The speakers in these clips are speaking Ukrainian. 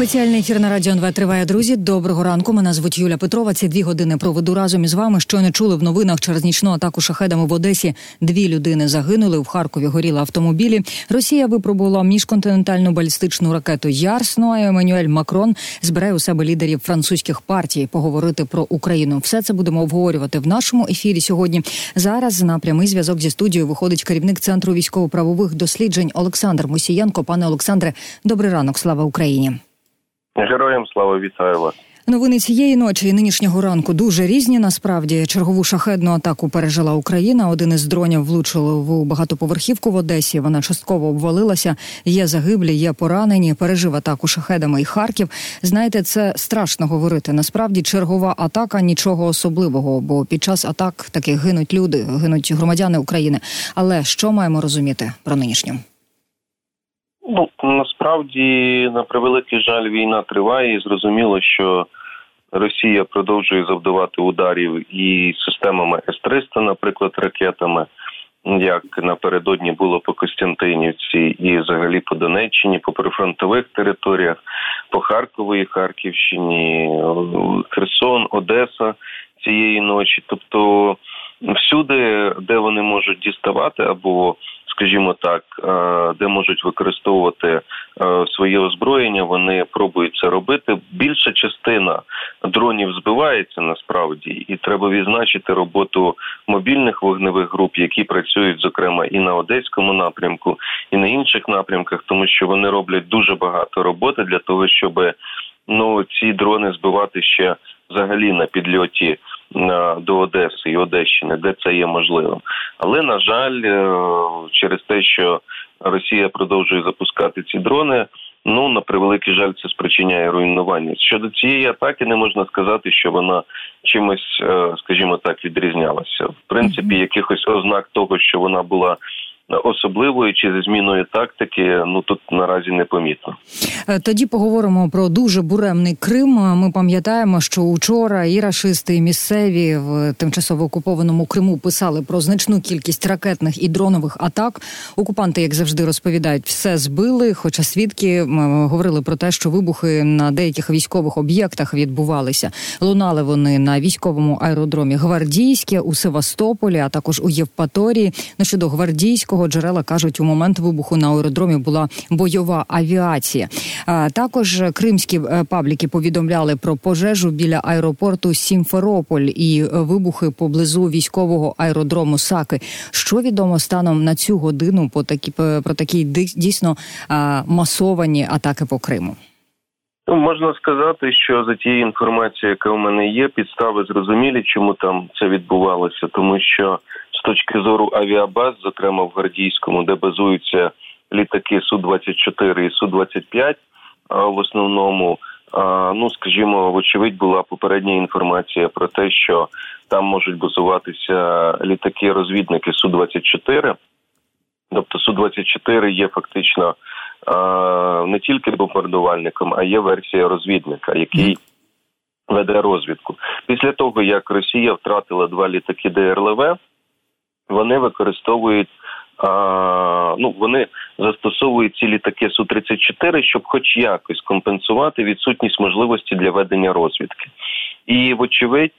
Спеціальний ефір на радіо НВ триває друзі. Доброго ранку. Мене звуть Юля Петрова. Ці дві години проведу разом із вами. Що не чули в новинах через нічну атаку шахедами в Одесі. Дві людини загинули. В Харкові горіли автомобілі. Росія випробувала міжконтинентальну балістичну ракету Ярс. Ну а Еммануель Макрон збирає у себе лідерів французьких партій поговорити про Україну. Все це будемо обговорювати в нашому ефірі сьогодні. Зараз на прямий зв'язок зі студією виходить керівник центру військово-правових досліджень Олександр Мусієнко. Пане Олександре, добрий ранок. Слава Україні. Героям слава вітаю вас. Новини цієї ночі і нинішнього ранку дуже різні. Насправді чергову шахедну атаку пережила Україна. Один із дронів влучило в багатоповерхівку в Одесі. Вона частково обвалилася. Є загиблі, є поранені. Пережив атаку шахедами і Харків. Знаєте, це страшно говорити. Насправді чергова атака нічого особливого, бо під час атак таки гинуть люди, гинуть громадяни України. Але що маємо розуміти про нинішню? Ну насправді на превеликий жаль війна триває, і зрозуміло, що Росія продовжує завдавати ударів і системами С-300, наприклад, ракетами, як напередодні було по Костянтинівці, і взагалі по Донеччині, по прифронтових територіях, по Харкову Харківщині, Херсон, Одеса цієї ночі. Тобто всюди, де вони можуть діставати або скажімо так, е, де можуть використовувати е, своє озброєння, вони пробують це робити. Більша частина дронів збивається насправді, і треба відзначити роботу мобільних вогневих груп, які працюють зокрема і на одеському напрямку, і на інших напрямках, тому що вони роблять дуже багато роботи для того, щоб ну ці дрони збивати ще взагалі на підльоті до Одеси і Одещини, де це є можливим. Але на жаль, е, через те, що Росія продовжує запускати ці дрони. Ну на превеликий жаль, це спричиняє руйнування. Щодо цієї атаки, не можна сказати, що вона чимось, е, скажімо так, відрізнялася. В принципі, якихось ознак того, що вона була особливої чи зі зміною тактики, ну тут наразі не помітно. Е, тоді поговоримо про дуже буремний Крим. Ми пам'ятаємо, що учора і рашисти, і місцеві в тимчасово окупованому Криму писали про значну кількість ракетних і дронових атак. Окупанти, як завжди, розповідають, все збили. Хоча свідки говорили про те, що вибухи на деяких військових об'єктах відбувалися. Лунали вони на військовому аеродромі Гвардійське у Севастополі, а також у Євпаторії. На щодо гвардійського цього джерела кажуть, у момент вибуху на аеродромі була бойова авіація. Також кримські е, пабліки повідомляли про пожежу біля аеропорту Сімферополь і вибухи поблизу військового аеродрому Саки. Що відомо станом на цю годину по такі про такі дійсно масовані атаки по Криму? Ну, можна сказати, що за тією інформацією, яка у мене є, підстави зрозумілі, чому там це відбувалося, тому що з точки зору авіабаз, зокрема в Гвардійському, де базуються літаки су 24 і су 25 в основному. Ну, скажімо, вочевидь, була попередня інформація про те, що там можуть базуватися літаки-розвідники су 24 Тобто су 24 є фактично не тільки бомбардувальником, а є версія розвідника, який веде розвідку. Після того як Росія втратила два літаки ДРЛВ, вони використовують. А, ну вони застосовують ці літаки су 34 щоб, хоч якось, компенсувати відсутність можливості для ведення розвідки, і вочевидь.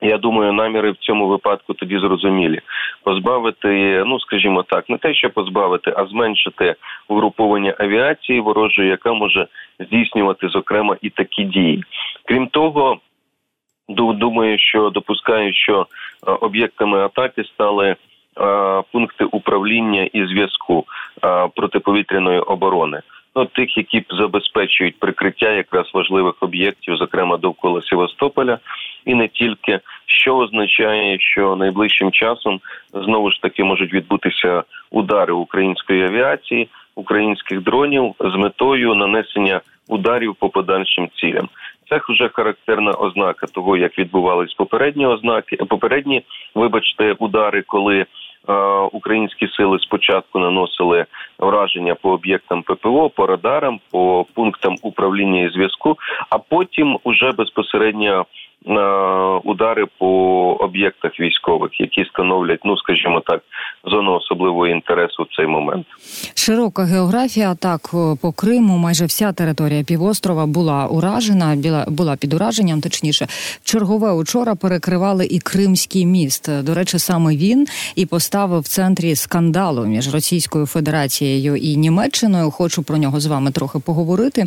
Я думаю, наміри в цьому випадку тоді зрозумілі. Позбавити, ну скажімо так, не те, що позбавити, а зменшити угруповання авіації ворожої, яка може здійснювати зокрема і такі дії. Крім того, думаю, що допускаю, що е, об'єктами атаки стали е, пункти управління і зв'язку е, протиповітряної оборони. Ну, тих, які забезпечують прикриття якраз важливих об'єктів, зокрема довкола Севастополя, і не тільки що означає, що найближчим часом знову ж таки можуть відбутися удари української авіації, українських дронів з метою нанесення ударів по подальшим цілям. Це вже характерна ознака того, як відбувались попередні ознаки, попередні, вибачте, удари, коли українські сили спочатку наносили враження по об'єктам ППО, по радарам, по пунктам управління і зв'язку, а потім уже безпосередньо удари по об'єктах військових, які становлять, ну скажімо так, зону особливого інтересу в цей момент. Широка географія так по Криму. Майже вся територія півострова була уражена. була під ураженням. Точніше, чергове учора перекривали і Кримський міст. До речі, саме він і поставив в центрі скандалу між Російською Федерацією і Німеччиною. Хочу про нього з вами трохи поговорити.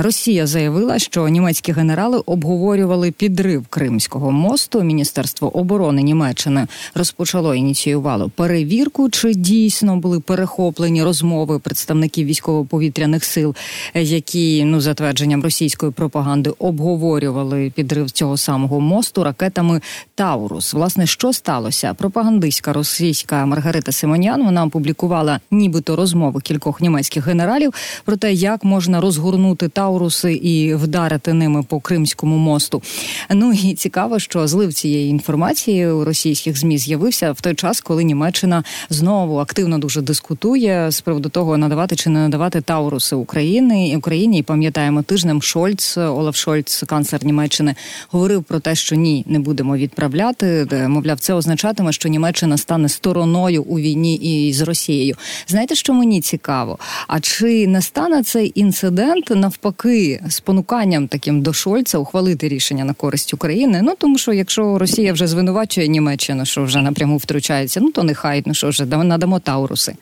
Росія заявила, що німецькі генерали обговорювали підрив Кримського мосту. Міністерство оборони Німеччини розпочало ініціювало перевірку, чи дійсно були перехоплені розмови представників військово-повітряних сил, які ну за твердженням російської пропаганди обговорювали підрив цього самого мосту ракетами Таурус. Власне, що сталося? Пропагандистська російська Маргарита Симонян вона опублікувала нібито розмови кількох німецьких генералів про те, як можна розгорнути Тауруси і вдарити ними по Кримському мосту. Ну і цікаво, що злив цієї інформації у російських змі з'явився в той час, коли Німеччина знову активно дуже дискутує з приводу того, надавати чи не надавати Тауруси України Україні. І пам'ятаємо тижнем Шольц Олаф Шольц, канцлер Німеччини, говорив про те, що ні, не будемо відправляти. Мовляв, це означатиме, що Німеччина стане стороною у війні і з Росією. Знаєте, що мені цікаво? А чи не стане цей інцидент навпаки спонуканням таким до Шольца ухвалити рішення на користь України? Ну тому що якщо Росія вже звинувачує Німеччину, що вже напряму втручається, ну то нехай ну що ж надамо Тауруси.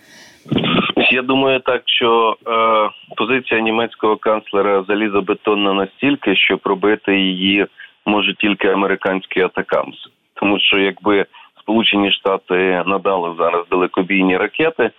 Я думаю, так що е, позиція німецького канцлера залізобетонна настільки, що пробити її може тільки американський атакамс, тому що якби Сполучені Штати надали зараз далекобійні ракети, е,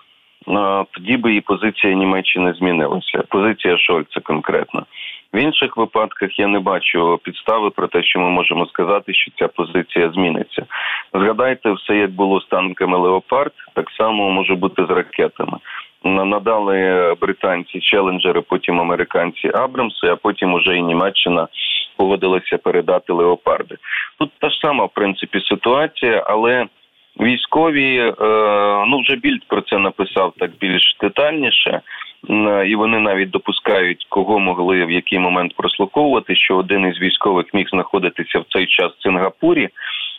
тоді би і позиція Німеччини змінилася. Позиція Шольца конкретно. В інших випадках я не бачу підстави про те, що ми можемо сказати, що ця позиція зміниться. Згадайте все, як було з танками Леопард, так само може бути з ракетами. Надали британці челенджери, потім американці Абрамси, а потім уже і Німеччина погодилася передати леопарди. Тут та ж сама в принципі ситуація, але військові е, ну вже більд про це написав так більш детальніше і вони навіть допускають, кого могли в який момент прослуховувати, що один із військових міг знаходитися в цей час в Сингапурі.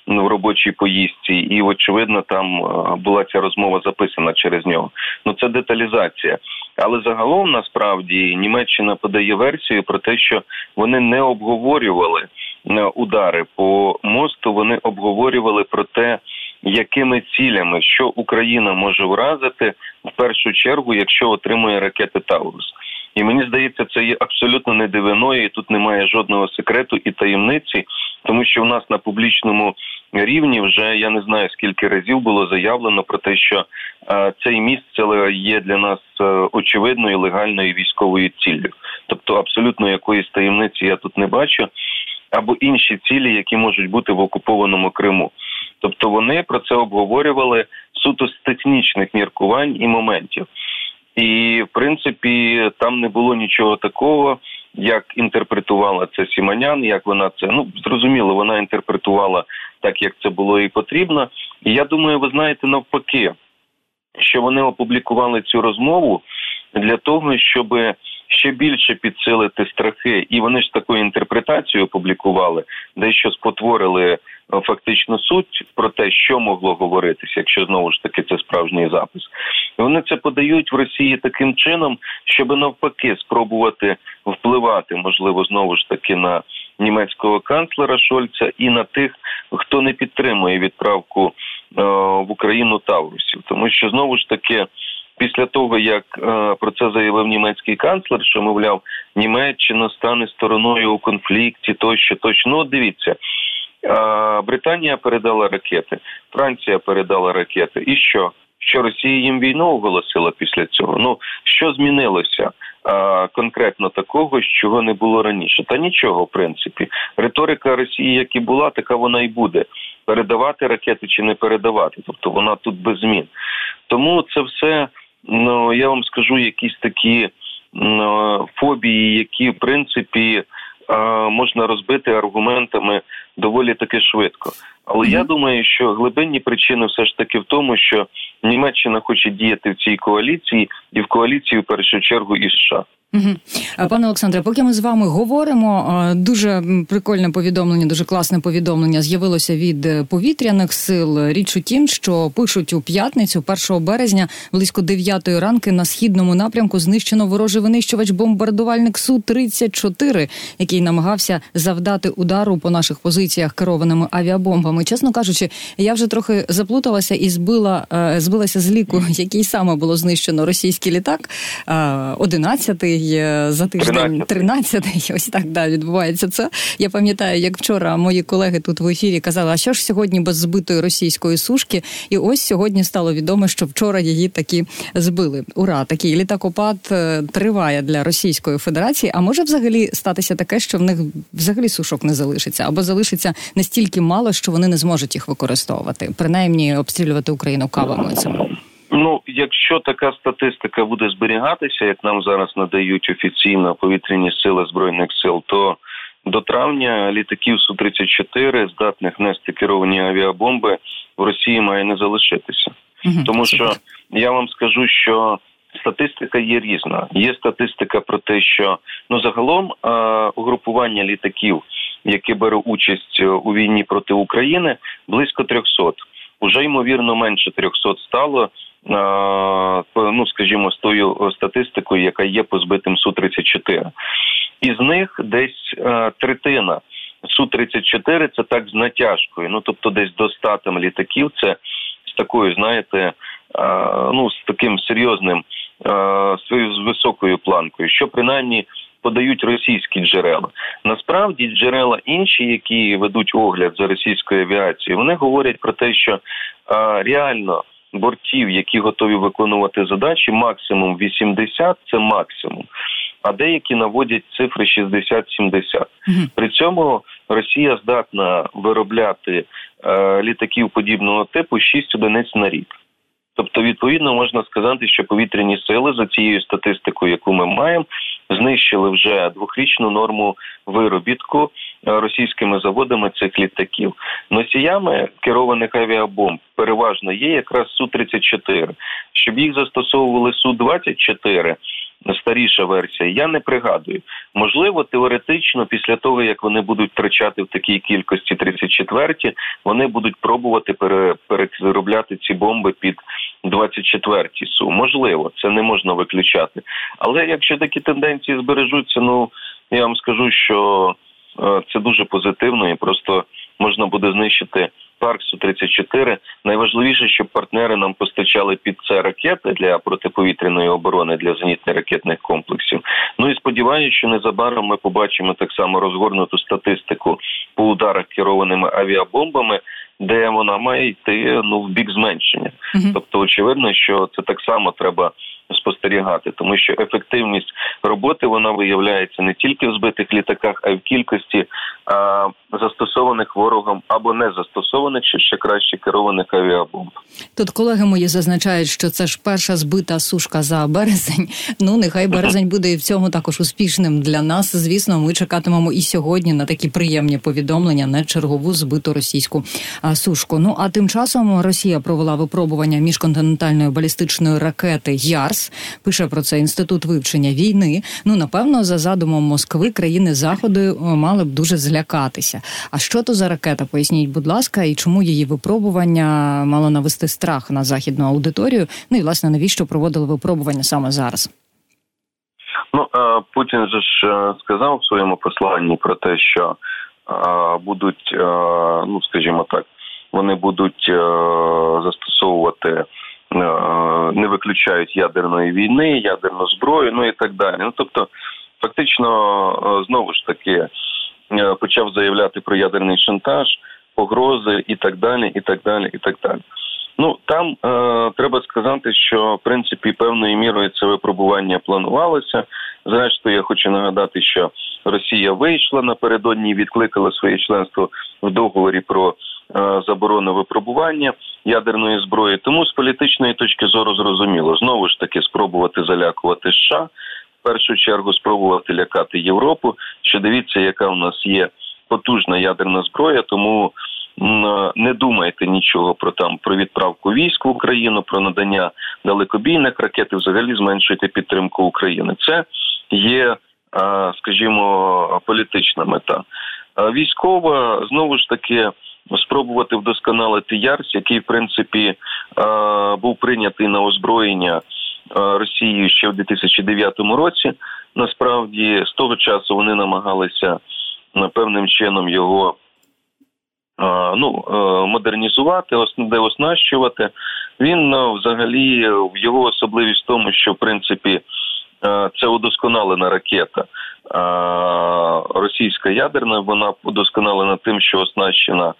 В робочій поїздці, і очевидно, там була ця розмова записана через нього. Ну це деталізація. Але загалом насправді Німеччина подає версію про те, що вони не обговорювали е, удари по мосту. Вони обговорювали про те, якими цілями що Україна може вразити в першу чергу, якщо отримує ракети Таурус. І мені здається, це є абсолютно не дивиною, і тут немає жодного секрету і таємниці, тому що в нас на публічному рівні вже я не знаю скільки разів було заявлено про те, що е, цей міст це є для нас е, очевидною легальною військовою ціллю. Тобто абсолютно якоїсь таємниці я тут не бачу, або інші цілі, які можуть бути в окупованому Криму. Тобто вони про це обговорювали суто з технічних міркувань і моментів. І в принципі там не було нічого такого, як інтерпретувала це Сіманян, як вона це ну зрозуміло, вона інтерпретувала так, як це було і потрібно. І я думаю, ви знаєте, навпаки, що вони опублікували цю розмову для того, щоб ще більше підсилити страхи, і вони ж таку інтерпретацію опублікували, дещо спотворили фактично суть про те, що могло говоритися, якщо знову ж таки це справжній запис. Вони це подають в Росії таким чином, щоб навпаки спробувати впливати, можливо, знову ж таки на німецького канцлера Шольца і на тих, хто не підтримує відправку е, в Україну Таврусів, тому що знову ж таки. Після того, як е, про це заявив німецький канцлер, що мовляв, Німеччина стане стороною у конфлікті, тощо тощо. Ну, дивіться, Британія передала ракети, Франція передала ракети. І що? Що Росія їм війну оголосила після цього? Ну що змінилося конкретно такого, чого не було раніше? Та нічого, в принципі, риторика Росії, як і була, така вона і буде передавати ракети чи не передавати. Тобто вона тут без змін. Тому це все ну я вам скажу якісь такі ну, фобії, які в принципі можна розбити аргументами доволі таки швидко. Але mm-hmm. я думаю, що глибинні причини все ж таки в тому, що Німеччина хоче діяти в цій коаліції, і в коаліції в першу чергу і США. Пане Олександре, поки ми з вами говоримо, дуже прикольне повідомлення, дуже класне повідомлення з'явилося від е, повітряних сил. Річ у тім, що пишуть у п'ятницю, 1 березня, близько 9 ранки на східному напрямку знищено ворожий винищувач бомбардувальник су 34 який намагався завдати удару по наших позиціях керованими авіабомбами. Чесно кажучи, я вже трохи заплуталася і збила е, збилася з ліку, який саме було знищено російський літак. 11-й за тиждень 13-й, Ось так да відбувається це. Я пам'ятаю, як вчора мої колеги тут в ефірі казали, а що ж сьогодні без збитої російської сушки? І ось сьогодні стало відомо, що вчора її таки збили. Ура! Такий літакопад е, триває для Російської Федерації. А може взагалі статися таке, що в них взагалі сушок не залишиться, або залишиться настільки мало, що вони не зможуть їх використовувати, принаймні обстрілювати Україну кавами цими. Ну, якщо така статистика буде зберігатися, як нам зараз надають офіційно повітряні сили збройних сил, то до травня літаків су 34 здатних нести керовані авіабомби в Росії має не залишитися, угу, тому що я вам скажу, що статистика є різна. Є статистика про те, що ну загалом а, угрупування літаків, яке бере участь у війні проти України, близько 300. Уже ймовірно менше 300 стало ну скажімо, з тою статистикою, яка є по збитим су 34 із них десь третина су 34 це так з натяжкою. Ну тобто, десь до 100 там літаків. Це з такою, знаєте, ну з таким серйозним з високою планкою, що принаймні. Подають російські джерела. Насправді джерела інші, які ведуть огляд за російською авіацією, вони говорять про те, що а, реально бортів, які готові виконувати задачі, максимум 80 – це максимум. А деякі наводять цифри 60-70. При цьому Росія здатна виробляти е, літаків подібного типу 6 одиниць на рік. Тобто, відповідно, можна сказати, що повітряні сили за цією статистикою, яку ми маємо, знищили вже двохрічну норму виробітку е, російськими заводами цих літаків. Носіями керованих авіабомб переважно є якраз су 34 щоб їх застосовували су 24 старіша версія, я не пригадую. Можливо, теоретично, після того як вони будуть втрачати в такій кількості 34-ті, вони будуть пробувати переробляти ці бомби під 24-ті су. Можливо, це не можна виключати. Але якщо такі тенденції збережуться, ну я вам скажу, що е, це дуже позитивно і просто можна буде знищити парк су 34 Найважливіше, щоб партнери нам постачали під це ракети для протиповітряної оборони для зенітно-ракетних комплексів. Ну і сподіваюся, що незабаром ми побачимо так само розгорнуту статистику по ударах керованими авіабомбами. Де вона має йти ну в бік зменшення, uh тобто очевидно, що це так само треба спостерігати, тому що ефективність роботи вона виявляється не тільки в збитих літаках, а й в кількості застосованих ворогом або не застосованих, чи ще краще керованих авіабомб. Тут колеги мої зазначають, що це ж перша збита сушка за березень. Ну нехай березень буде і в цьому також успішним для нас. Звісно, ми чекатимемо і сьогодні на такі приємні повідомлення на чергову збиту російську сушку. Ну а тим часом Росія провела випробування міжконтинентальної балістичної ракети ЯРС. Пише про це інститут вивчення війни. Ну напевно, за задумом Москви країни заходу е, мали б дуже злякатися. А що то за ракета? Поясніть, будь ласка, і чому її випробування мало навести страх на західну аудиторію? Ну і власне навіщо проводили випробування саме зараз? Ну е, Путін же ж е, сказав в своєму посланні про те, що будуть, ну скажімо так, вони будуть застосовувати Е, не виключають ядерної війни, ядерну зброю, ну і так далі. Ну тобто, фактично, е, знову ж таки е, почав заявляти про ядерний шантаж, погрози і так далі, і так далі, і так далі. Ну там е, треба сказати, що в принципі певною мірою це випробування планувалося. Зрештою, я хочу нагадати, що Росія вийшла напередодні, і відкликала своє членство в договорі про Е, заборону випробування ядерної зброї. Тому з політичної точки зору зрозуміло знову ж таки спробувати залякувати США. Першу чергу спробувати лякати Європу. Що дивіться, яка у нас є потужна ядерна зброя, тому не думайте нічого про там про відправку військ в Україну, про надання далекобійних ракет і взагалі зменшуйте підтримку України. Це є, скажімо, політична мета. Військова знову ж таки спробувати вдосконалити Ярс, який в принципі був прийнятий на озброєння Росією ще в 2009 році. Насправді з того часу вони намагалися певним чином його ну, модернізувати, де оснащувати. Він взагалі його особливість в тому, що в принципі це удосконалена ракета. Російська ядерна вона удосконалена тим, що оснащена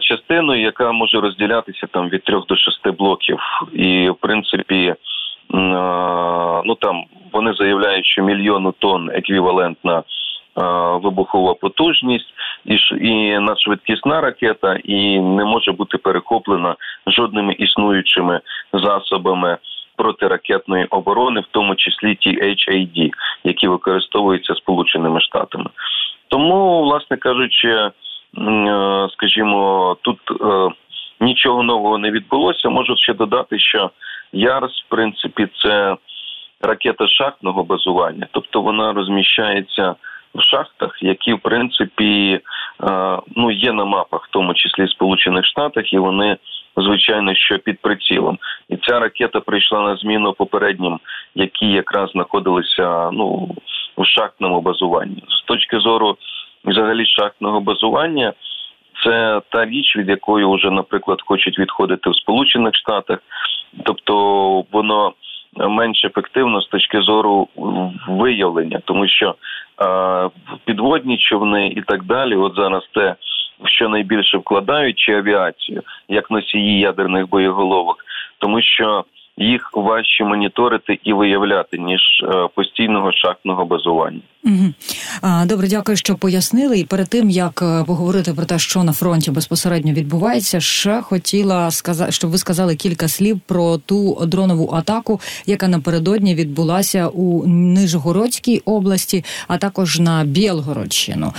частиною, яка може розділятися там від трьох до шести блоків, і в принципі. Ну там вони заявляють, що мільйону тонн еквівалентна вибухова потужність і і надшвидкісна ракета, і не може бути перехоплена жодними існуючими засобами протиракетної оборони, в тому числі ті HAD, які використовуються Сполученими Штатами. Тому, власне кажучи, е, скажімо, тут е, нічого нового не відбулося. Можу ще додати, що Ярс, в принципі, це ракета шахтного базування, тобто вона розміщається в шахтах, які в принципі е, ну є на мапах, в тому числі Сполучених Штатах, і вони звичайно що під прицілом. І ця ракета прийшла на зміну попереднім, які якраз знаходилися ну в шахтному базуванні. З точки зору взагалі шахтного базування. Це та річ, від якої вже, наприклад, хочуть відходити в Сполучених Штатах, тобто воно менш ефективно з точки зору виявлення, тому що е, підводні човни і так далі, от зараз те, що найбільше вкладають, чи авіацію, як носії ядерних боєголовок, тому що їх важче моніторити і виявляти ніж е, постійного шахтного базування. Добре, дякую, що пояснили. І перед тим як е, поговорити про те, що на фронті безпосередньо відбувається, ще хотіла сказати, щоб ви сказали кілька слів про ту дронову атаку, яка напередодні відбулася у Нижгородській області, а також на Білгородщину.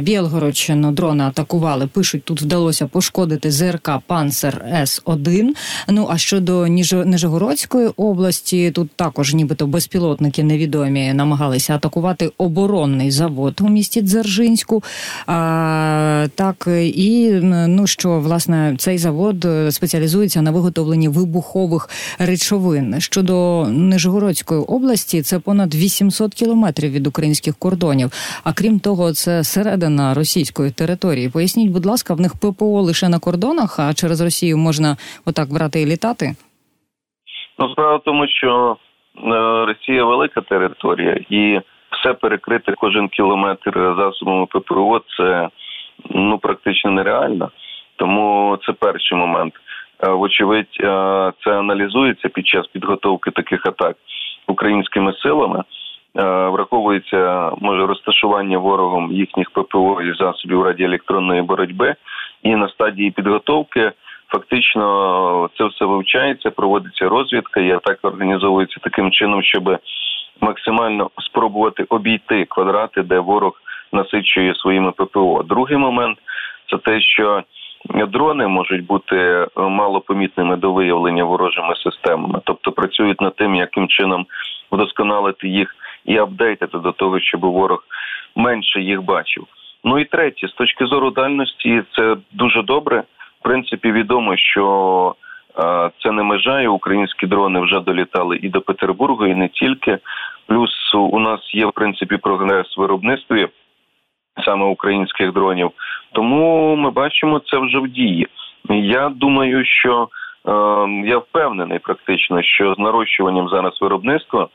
Білгородщину дрони атакували. Пишуть, тут вдалося пошкодити ЗРК Панцер С 1 Ну а щодо Нижгородської області, тут також, нібито безпілотники невідомі намагалися атакувати оборонний завод у місті Дзержинську. А, Так і ну що власне цей завод спеціалізується на виготовленні вибухових речовин щодо Нижгородської області. Це понад 800 кілометрів від українських кордонів. А крім того, це середина російської території. Поясніть, будь ласка, в них ППО лише на кордонах, а через Росію можна отак брати і літати. Ну, справа в тому, що е, Росія велика територія і все перекрити кожен кілометр засобами ППО це ну практично нереально. Тому це перший момент. Е, вочевидь, е, це аналізується під час підготовки таких атак українськими силами. Е, враховується може розташування ворогом їхніх ППО і засобів радіоелектронної боротьби, і на стадії підготовки фактично це все вивчається, проводиться розвідка, і атака організовується таким чином, щоб максимально спробувати обійти квадрати, де ворог насичує своїми ППО. Другий момент це те, що дрони можуть бути е, малопомітними до виявлення ворожими системами, тобто працюють над тим, яким чином вдосконалити їх і апдейтити до того, щоб ворог менше їх бачив. Ну і третє, з точки зору дальності, це дуже добре. В принципі, відомо, що це не межа, і Українські дрони вже долітали і до Петербургу, і не тільки. Плюс у нас є в принципі прогрес в виробництві саме українських дронів. Тому ми бачимо це вже в дії. Я думаю, що е, я впевнений, практично, що з нарощуванням зараз виробництва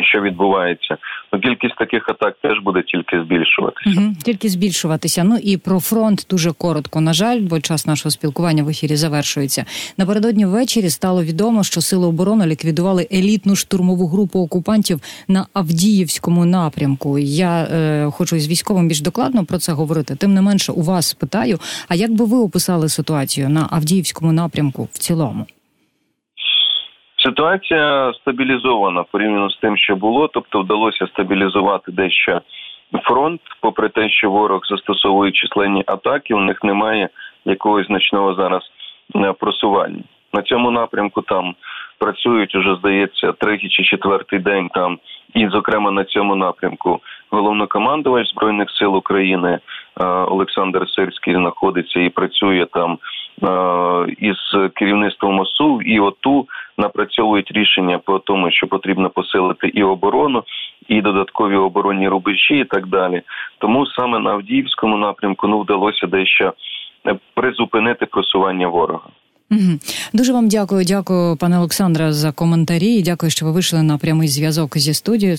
що відбувається, ну кількість таких атак теж буде тільки збільшуватися. Угу, Тільки збільшуватися. Ну і про фронт дуже коротко. На жаль, бо час нашого спілкування в ефірі завершується. Напередодні ввечері стало відомо, що сили оборони ліквідували елітну штурмову групу окупантів на Авдіївському напрямку. Я е, хочу з військовим більш докладно про це говорити. Тим не менше, у вас питаю: а як би ви описали ситуацію на Авдіївському напрямку в цілому? Ситуація стабілізована порівняно з тим, що було, тобто вдалося стабілізувати дещо фронт, попри те, що ворог застосовує численні атаки, у них немає якогось значного зараз е, просування. На цьому напрямку там працюють уже здається третій чи четвертий день там, і зокрема на цьому напрямку головнокомандувач збройних сил України Олександр Сирський знаходиться і працює там із керівництвом ОСУ і ОТУ напрацьовують рішення по тому, що потрібно посилити і оборону, і додаткові оборонні рубежі, і так далі. Тому саме на Авдіївському напрямку ну вдалося дещо призупинити просування ворога. Дуже вам дякую. Дякую, пане Олександре, за коментарі. Дякую, що ви вийшли на прямий зв'язок зі студією.